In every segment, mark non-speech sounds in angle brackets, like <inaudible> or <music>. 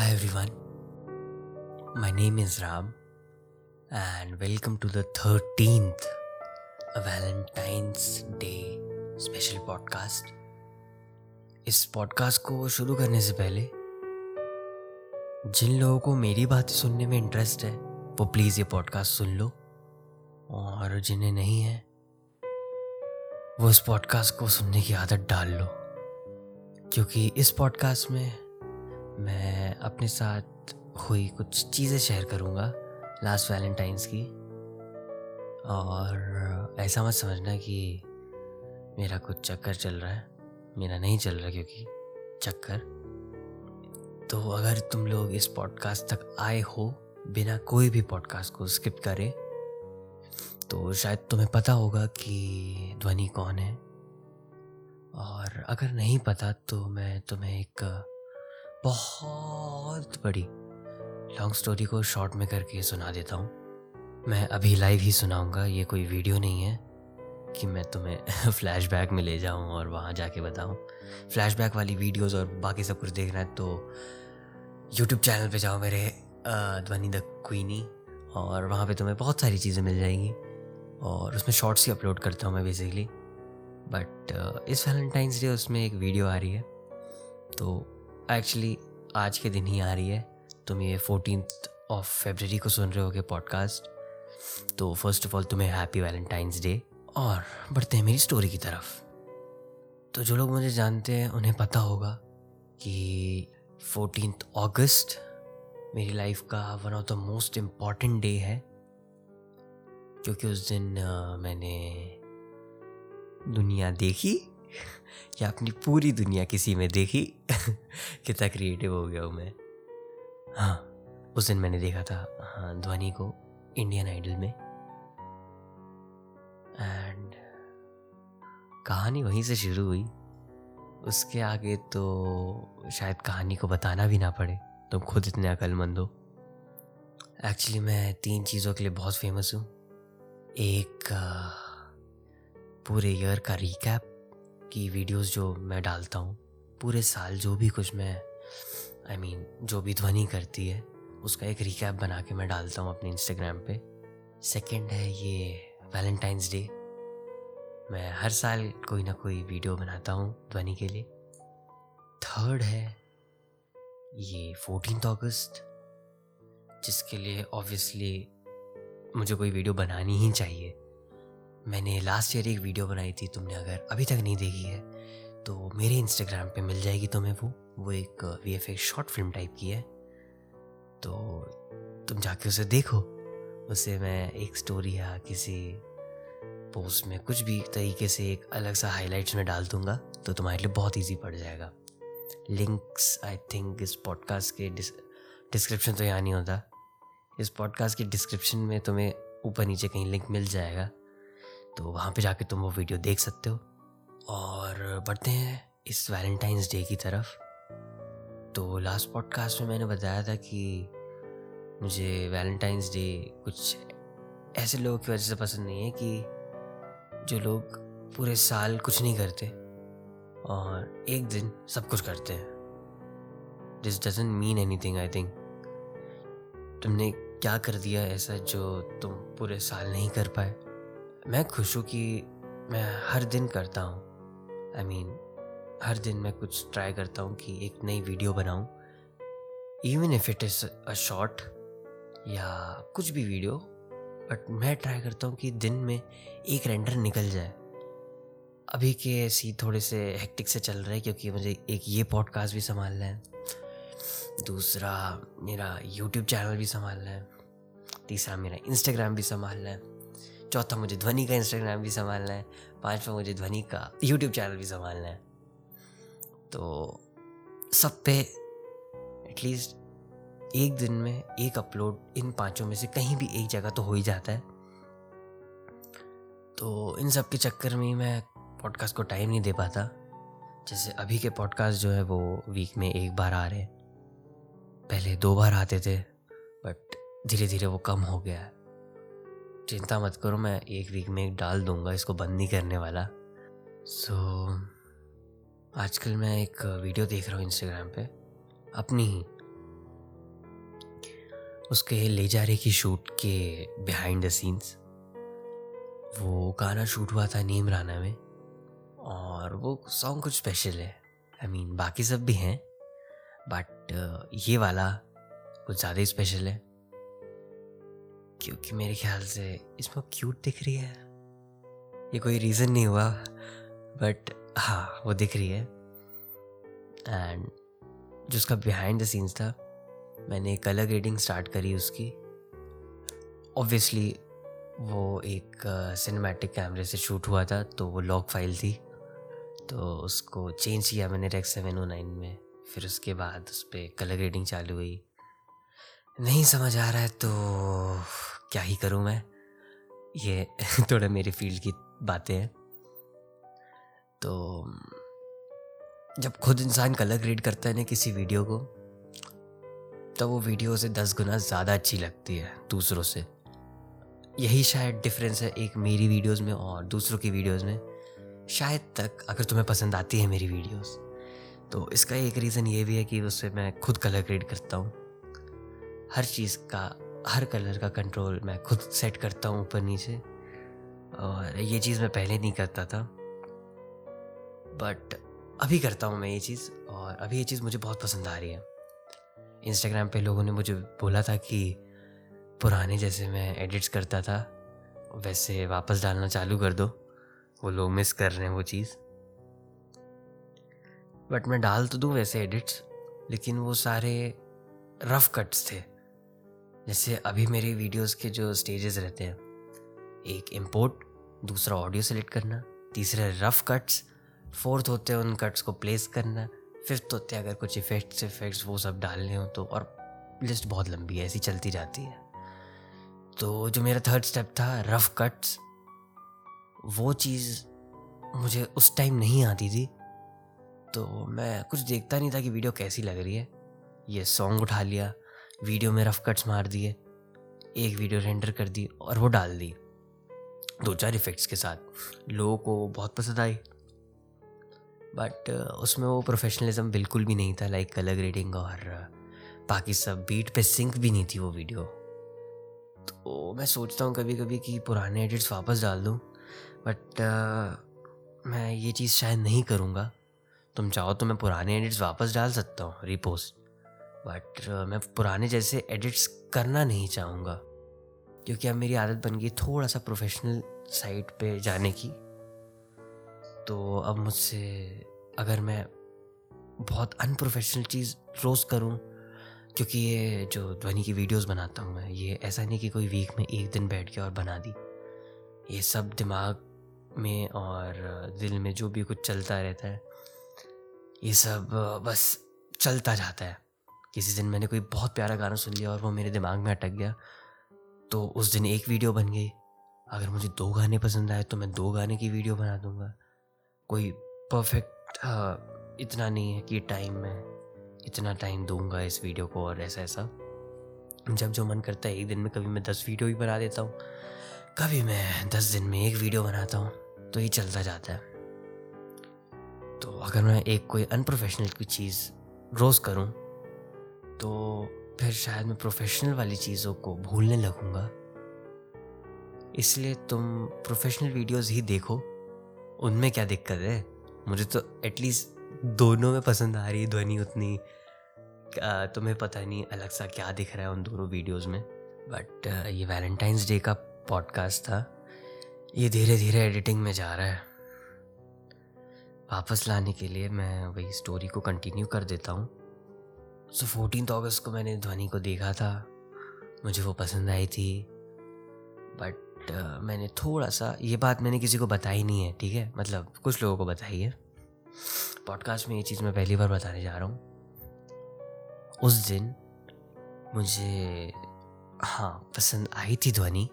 Hi everyone, my name is Ram and welcome to the 13th Valentine's Day special podcast इस podcast को शुरू करने से पहले जिन लोगों को मेरी बातें सुनने में इंटरेस्ट है वो प्लीज़ ये पॉडकास्ट सुन लो और जिन्हें नहीं है वो इस पॉडकास्ट को सुनने की आदत डाल लो क्योंकि इस पॉडकास्ट में मैं अपने साथ हुई कुछ चीज़ें शेयर करूँगा लास्ट वैलेंटाइंस की। और ऐसा मत समझना कि मेरा कुछ चक्कर चल रहा है। मेरा नहीं चल रहा क्योंकि चक्कर। तो अगर तुम लोग इस पॉडकास्ट तक आए हो, बिना कोई भी पॉडकास्ट को स्किप करे तो शायद तुम्हें पता होगा कि ध्वनि कौन है। और अगर नहीं पता तो मैं तुम्हें एक बहुत बड़ी। लॉन्ग स्टोरी को शॉर्ट में करके सुना देता हूँ। मैं अभी लाइव ही सुनाऊँगा, ये कोई वीडियो नहीं है कि मैं तुम्हें <laughs> फ्लैशबैक में ले जाऊँ और वहाँ जाके बताऊँ। फ्लैशबैक वाली वीडियोस और बाकी सब कुछ देखना है तो यूट्यूब चैनल पे जाओ मेरे ध्वनि द क्वीनी और वहाँ पे तुम्हें बहुत सारी चीज़ें मिल जाएँगी और उसमें शॉर्ट्स ही अपलोड करता हूँ मैं बेसिकली बट इस वैलेंटाइंस डे उसमें एक वीडियो आ रही है तो एक्चुअली आज के दिन ही आ रही है। तुम ये फोर्टीन ऑफ़ फेबररी को सुन रहे हो गए पॉडकास्ट तो फ़र्स्ट ऑफ़ ऑल तुम्हें हैप्पी वैलेंटाइंस डे और बढ़ते हैं मेरी स्टोरी की तरफ़। तो जो लोग मुझे जानते हैं, उन्हें पता होगा कि फोर्टीन अगस्त मेरी लाइफ का one of the most important day है। क्योंकि उस दिन मैंने दुनिया देखी। या अपनी पूरी दुनिया किसी में देखी? <laughs> कितना क्रिएटिव हो गया हूँ मैं। हाँ उस दिन मैंने देखा था हाँ ध्वनि को इंडियन आइडल में। एंड कहानी वहीं से शुरू हुई। उसके आगे तो शायद कहानी को बताना भी ना पड़े। तुम खुद इतने अकलमंद हो। एक्चुअली मैं तीन चीज़ों के लिए बहुत फ़ेमस हूँ। एक पूरे ईयर का रिकैप की वीडियोस जो मैं डालता हूँ पूरे साल जो भी कुछ मैं आई I मीन mean, जो भी ध्वनि करती है उसका एक रिकैप बना के मैं डालता हूँ अपने इंस्टाग्राम पे। सेकंड है ये वैलेंटाइंस डे मैं हर साल कोई ना कोई वीडियो बनाता हूँ ध्वनि के लिए। थर्ड है ये फोर्टीन अगस्त जिसके लिए ऑब्वियसली मुझे कोई वीडियो बनानी ही चाहिए। मैंने लास्ट ईयर एक वीडियो बनाई थी, तुमने अगर अभी तक नहीं देखी है तो मेरे इंस्टाग्राम पे मिल जाएगी तुम्हें वो। वो एक V F short film type की है। तो तुम जाके उसे देखो। उसे मैं एक स्टोरी या किसी पोस्ट में कुछ भी तरीके से एक अलग सा हाईलाइट्स में डाल दूँगा तो तुम्हारे लिए बहुत इजी पड़ जाएगा। लिंक्स आई थिंक इस पॉडकास्ट के डिस्क्रिप्शन तो यहाँ नहीं होता। इस पॉडकास्ट के डिस्क्रिप्शन में तुम्हें ऊपर नीचे कहीं लिंक मिल जाएगा। तो वहाँ पे जाके तुम वो वीडियो देख सकते हो। और बढ़ते हैं इस वैलेंटाइंस डे की तरफ़। तो लास्ट पॉडकास्ट में मैंने बताया था कि मुझे वैलेंटाइंस डे कुछ ऐसे लोगों की वजह से पसंद नहीं है कि जो लोग पूरे साल कुछ नहीं करते और एक दिन सब कुछ करते हैं। This doesn't mean anything I think तुमने क्या कर दिया ऐसा जो तुम पूरे साल नहीं कर पाए? मैं खुश हूँ कि मैं हर दिन करता हूँ। आई मीन हर दिन मैं कुछ ट्राई करता हूँ कि एक नई वीडियो बनाऊँ। Even if it is a short या कुछ भी वीडियो बट मैं ट्राई करता हूँ कि दिन में एक रेंडर निकल जाए। अभी के ऐसी थोड़े से हेक्टिक से चल रहा है क्योंकि मुझे एक ये पॉडकास्ट भी संभालना है। दूसरा मेरा यूट्यूब चैनल भी संभालना है। तीसरा मेरा इंस्टाग्राम भी संभालना है। चौथा, मुझे ध्वनि का इंस्टाग्राम भी संभालना है। पांचवा, मुझे ध्वनि का यूट्यूब चैनल भी संभालना है। तो सब पे एटलीस्ट एक दिन में एक अपलोड इन पाँचों में से कहीं भी एक जगह तो हो ही जाता है। तो इन सब के चक्कर में मैं पॉडकास्ट को टाइम नहीं दे पाता। जैसे अभी के पॉडकास्ट जो है वो वीक में एक बार आ रहे पहले दो बार आते थे बट धीरे धीरे वो कम हो गया है। चिंता मत करो मैं एक वीक में एक डाल दूँगा इसको बंद नहीं करने वाला। सो so, आजकल मैं एक वीडियो देख रहा हूँ इंस्टाग्राम पे अपनी ही। उसके ले जा रहे की शूट के बिहाइंड द सीन्स वो गाना शूट हुआ था नीम राना में और वो सॉन्ग कुछ स्पेशल है। आई I मीन mean, बाकी सब भी हैं बट ये वाला कुछ ज़्यादा ही स्पेशल है। क्योंकि मेरे ख्याल से इसमें क्यूट दिख रही है। ये कोई रीज़न नहीं हुआ बट हाँ वो दिख रही है। एंड जो उसका बिहाइंड द सीन्स था, मैंने एक अलग रीडिंग स्टार्ट करी उसकी। ऑब्वियसली वो एक सिनेमैटिक कैमरे से शूट हुआ था तो वो लॉक फ़ाइल थी। तो उसको चेंज किया मैंने रेक्स सेवन ओ नाइन में, फिर उसके बाद उस पर कलर ग्रेडिंग चालू हुई। नहीं समझ आ रहा है तो क्या ही करूँ मैं? ये <laughs> थोड़ा मेरी फ़ील्ड की बातें हैं। तो जब खुद इंसान कलर ग्रेड करता है ना किसी वीडियो को तो वो वीडियो से दस गुना ज़्यादा अच्छी लगती है दूसरों से। यही शायद डिफरेंस है एक मेरी वीडियोस में और दूसरों की वीडियोस में। शायद तक अगर तुम्हें पसंद आती है मेरी वीडियोस तो इसका एक रीज़न ये भी है कि उससे मैं खुद कलर ग्रेड करता हूँ। हर चीज़ का, हर कलर का कंट्रोल मैं खुद सेट करता हूँ ऊपर नीचे। और ये चीज़ मैं पहले नहीं करता था। बट अभी करता हूँ मैं ये चीज़ और अभी ये चीज़ मुझे बहुत पसंद आ रही है। इंस्टाग्राम पे लोगों ने मुझे बोला था कि पुराने जैसे मैं एडिट्स करता था, वैसे वापस डालना चालू कर दो। वो लोग मिस कर रहे हैं वो चीज़। बट मैं डाल तो दूँ वैसे एडिट्स लेकिन वो सारे रफ कट्स थे। जैसे अभी मेरे वीडियोस के जो स्टेजेस रहते हैं, एक इम्पोर्ट दूसरा ऑडियो सेलेक्ट करना, तीसरे रफ कट्स फोर्थ होते हैं उन कट्स को प्लेस करना फिफ्थ होते हैं अगर कुछ इफेक्ट्स इफेक्ट्स वो सब डालने हो तो और लिस्ट बहुत लंबी है, ऐसी चलती जाती है। तो जो मेरा थर्ड स्टेप था रफ कट्स वो चीज़ मुझे उस टाइम नहीं आती थी। तो मैं कुछ देखता नहीं था कि वीडियो कैसी लग रही है। ये सॉन्ग उठा लिया वीडियो में रफ कट्स मार दिए, एक वीडियो रेंडर कर दी और वो डाल दी। दो चार इफ़ेक्ट्स के साथ लोगों को बहुत पसंद आई। बट उसमें वो प्रोफेशनलिज्म बिल्कुल भी नहीं था लाइक कलर ग्रेडिंग और बाकी सब बीट पे सिंक भी नहीं थी वो वीडियो। तो मैं सोचता हूँ कभी कभी कि पुराने एडिट्स वापस डाल दूँ बट मैं ये चीज़ शायद नहीं करूँगा। तुम चाहो तो मैं पुराने एडिट्स वापस डाल सकता हूँ रिपोस्ट बट uh, मैं पुराने जैसे एडिट्स करना नहीं चाहूँगा। क्योंकि अब मेरी आदत बन गई थोड़ा सा प्रोफेशनल साइड पे जाने की। तो अब मुझसे अगर मैं बहुत अनप्रोफेशनल चीज़ रोज़ करूँ क्योंकि ये जो ध्वनि की वीडियोस बनाता हूँ मैं ये ऐसा नहीं कि कोई वीक में एक दिन बैठ के और बना दी। ये सब दिमाग में और दिल में जो भी कुछ चलता रहता है ये सब बस चलता जाता है। किसी दिन मैंने कोई बहुत प्यारा गाना सुन लिया और वो मेरे दिमाग में अटक गया। तो उस दिन एक वीडियो बन गई। अगर मुझे दो गाने पसंद आए तो मैं दो गाने की वीडियो बना दूँगा। कोई परफेक्ट इतना नहीं है कि टाइम में इतना टाइम दूँगा इस वीडियो को और ऐसा ऐसा जब जो मन करता है, एक दिन में कभी मैं दस वीडियो भी बना देता हूँ। कभी मैं दस दिन में एक वीडियो बनाता हूँ तो ये चलता जाता है। तो अगर मैं एक कोई अनप्रोफेशनल की चीज़ रोज़ करूँ तो फिर शायद मैं प्रोफेशनल वाली चीज़ों को भूलने लगूँगा। इसलिए तुम प्रोफेशनल वीडियोस ही देखो। उनमें क्या दिक्कत है? मुझे तो एटलीस्ट दोनों में पसंद आ रही है, ध्वनि उतनी। तुम्हें पता नहीं अलग सा क्या दिख रहा है उन दोनों वीडियोस में। बट ये वैलेंटाइंस डे का पॉडकास्ट था। ये धीरे धीरे एडिटिंग में जा रहा है। वापस लाने के लिए मैं वही स्टोरी को कंटिन्यू कर देता हूँ। सो फोर्टीन अगस्त को मैंने ध्वनि को देखा था। मुझे वो पसंद आई थी। बट uh, मैंने थोड़ा सा ये बात मैंने किसी को बताई नहीं है ठीक है? मतलब कुछ लोगों को बताई है। पॉडकास्ट में ये चीज़ मैं पहली बार बताने जा रहा हूँ। उस दिन मुझे हाँ पसंद आई थी ध्वनि।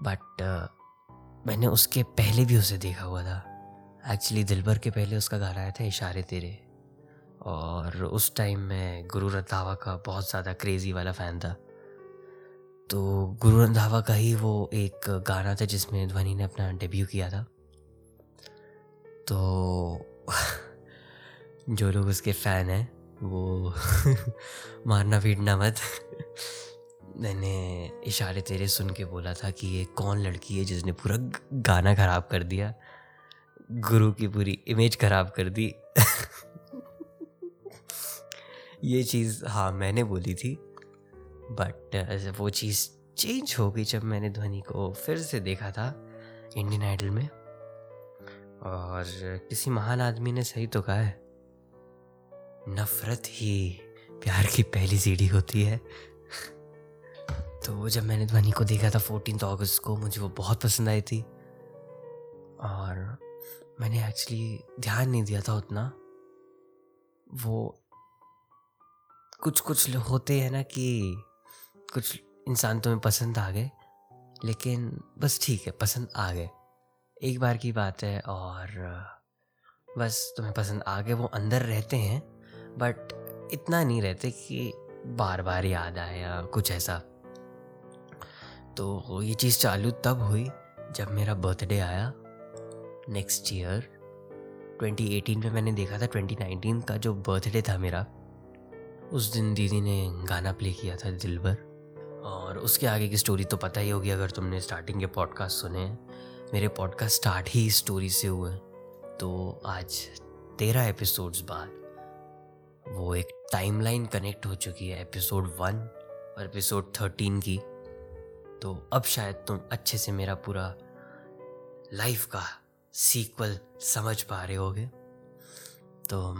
बट uh, मैंने उसके पहले भी उसे देखा हुआ था। एक्चुअली दिलबर के पहले उसका गाना आया था इशारे तेरे। और उस टाइम मैं गुरु रंधावा का बहुत ज़्यादा क्रेज़ी वाला फ़ैन था। तो गुरु रंधावा का ही वो एक गाना था जिसमें ध्वनि ने अपना डेब्यू किया था। तो <laughs> जो लोग उसके फ़ैन हैं, वो <laughs> मारना पीटना मत। <laughs> मैंने इशारे तेरे सुन के बोला था कि ये कौन लड़की है जिसने पूरा गाना खराब कर दिया? गुरु की पूरी इमेज खराब कर दी। ये चीज़ हाँ मैंने बोली थी। बट वो चीज़ चेंज हो गई जब मैंने ध्वनि को फिर से देखा था इंडियन आइडल में। और किसी महान आदमी ने सही तो कहा है। नफरत ही प्यार की पहली सीढ़ी होती है। तो जब मैंने ध्वनि को देखा था फोर्टीन अगस्त को, मुझे वो बहुत पसंद आई थी। और मैंने एक्चुअली ध्यान नहीं दिया था उतना। वो कुछ कुछ होते हैं ना कि कुछ इंसान तुम्हें पसंद आ गए, लेकिन बस ठीक है, पसंद आ गए। एक बार की बात है और बस तुम्हें पसंद आ गए, वो अंदर रहते हैं, बट इतना नहीं रहते कि बार बार याद आए या कुछ ऐसा। तो ये चीज़ चालू तब हुई जब मेरा बर्थडे आया नेक्स्ट ईयर 2018 में मैंने देखा था 2019 का जो बर्थडे था मेरा। उस दिन दीदी ने गाना प्ले किया था दिल भर। और उसके आगे की स्टोरी तो पता ही होगी, अगर तुमने स्टार्टिंग के पॉडकास्ट सुने हैं। मेरे पॉडकास्ट स्टार्ट ही स्टोरी से हुए तो आज तेरह एपिसोड्स बाद वो एक टाइमलाइन कनेक्ट हो चुकी है एपिसोड वन और एपिसोड थर्टीन की। तो अब शायद तुम अच्छे से मेरा पूरा लाइफ का सीक्वल समझ पा रहे होगे। तो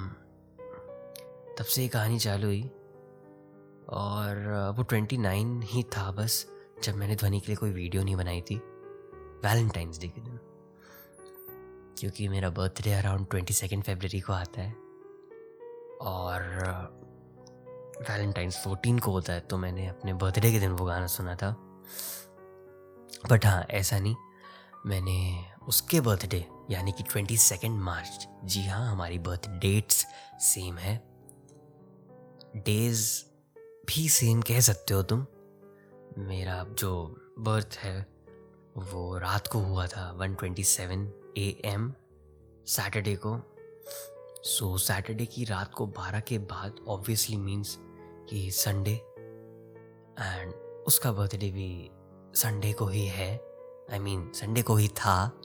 तब से ये कहानी चालू हुई। और वो ट्वेंटी नाइन ही था बस, जब मैंने ध्वनि के लिए कोई वीडियो नहीं बनाई थी। वैलेंटाइंस डे के दिन। क्योंकि मेरा birthday around twenty second February को आता है। और वैलेंटाइंस फोर्टीन को होता है तो मैंने अपने बर्थडे के दिन वो गाना सुना था। बट हाँ ऐसा नहीं। मैंने उसके बर्थडे यानी कि ट्वेंटी सेकेंड मार्च जी हाँ हमारी बर्थ डेट्स सेम है। डेज़ भी सेम कह सकते हो तुम। मेरा जो बर्थ है वो रात को हुआ था one twenty seven A M Saturday को। सो so, सैटरडे की रात को बारह के बाद ऑब्वियसली मीन्स कि संडे एंड उसका बर्थडे भी संडे को ही है। आई मीन संडे को ही था।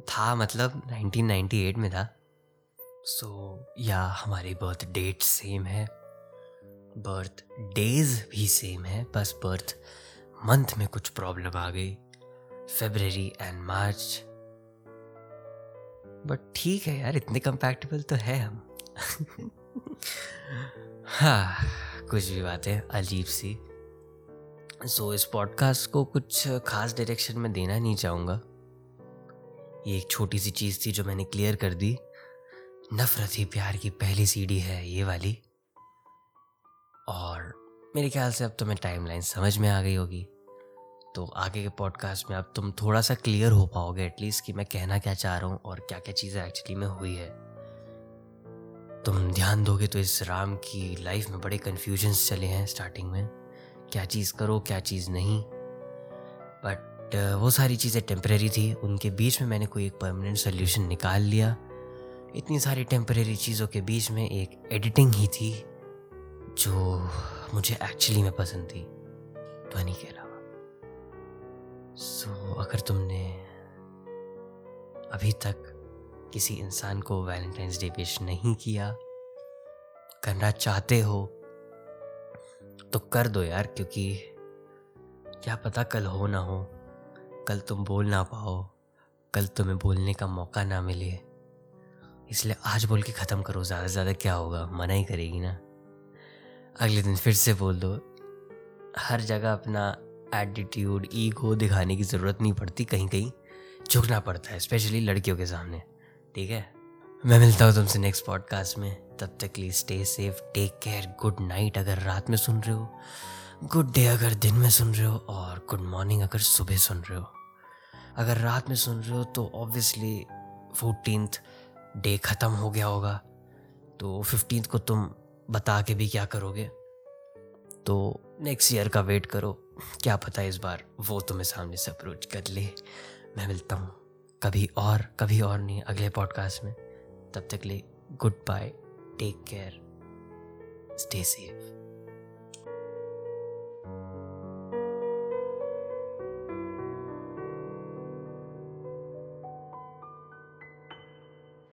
था मतलब 1998 में था। सो so, या हमारी बर्थ डेट सेम है। बर्थ डेज़ भी सेम है बस बर्थ मंथ में कुछ प्रॉब्लम आ गई। फेबररी एंड मार्च बट ठीक है यार इतने कंपैक्टेबल तो है हम। <laughs> हाँ कुछ भी बात अजीब सी। सो so, इस पॉडकास्ट को कुछ खास डायरेक्शन में देना नहीं चाहूँगा। ये एक छोटी सी चीज़ थी जो मैंने क्लियर कर दी। नफरत ही प्यार की पहली सीढ़ी है ये वाली। और मेरे ख्याल से अब तुम्हें मैं टाइमलाइन समझ में आ गई होगी। तो आगे के पॉडकास्ट में अब तुम थोड़ा सा क्लियर हो पाओगे एटलीस्ट कि मैं कहना क्या चाह रहा हूँ और क्या क्या चीज़ें एक्चुअली में हुई है। तुम ध्यान दोगे तो इस राम की लाइफ में बड़े कन्फ्यूजन्स चले हैं स्टार्टिंग में। क्या चीज़ करो, क्या चीज़ नहीं। बट वो सारी चीज़ें टेम्प्रेरी थी। उनके बीच में मैंने कोई एक परमानेंट सोल्यूशन निकाल लिया। इतनी सारी टेम्प्रेरी चीज़ों के बीच में एक एडिटिंग ही थी जो मुझे एक्चुअली में पसंद थी ध्वनि के अलावा। सो so, अगर तुमने अभी तक किसी इंसान को वैलेंटाइंस डे पेश नहीं किया करना चाहते हो तो कर दो यार क्योंकि क्या पता कल हो ना हो कल तुम बोल ना पाओ कल तुम्हें बोलने का मौका ना मिले। इसलिए आज बोल के ख़त्म करो, ज़्यादा से ज़्यादा क्या होगा? मना ही करेगी ना। अगले दिन फिर से बोल दो, हर जगह अपना एटीट्यूड ईगो दिखाने की ज़रूरत नहीं पड़ती कहीं कहीं झुकना पड़ता है स्पेशली लड़कियों के सामने। ठीक है? मैं मिलता हूँ तुमसे नेक्स्ट पॉडकास्ट में। तब तक लिए stay safe take care good night अगर रात में सुन रहे हो। गुड डे अगर दिन में सुन रहे हो और गुड मॉर्निंग अगर सुबह सुन रहे हो। अगर रात में सुन रहे हो तो ऑब्वियसली फोर्टीनथ डे ख़त्म हो गया होगा तो फिफ्टीन को तुम बता के भी क्या करोगे? तो नेक्स्ट ईयर का वेट करो। क्या पता इस बार वो तुम्हें सामने से अप्रोच कर ले। मैं मिलता हूँ कभी और कभी और नहीं, अगले पॉडकास्ट में। तब तक ले good bye take care stay safe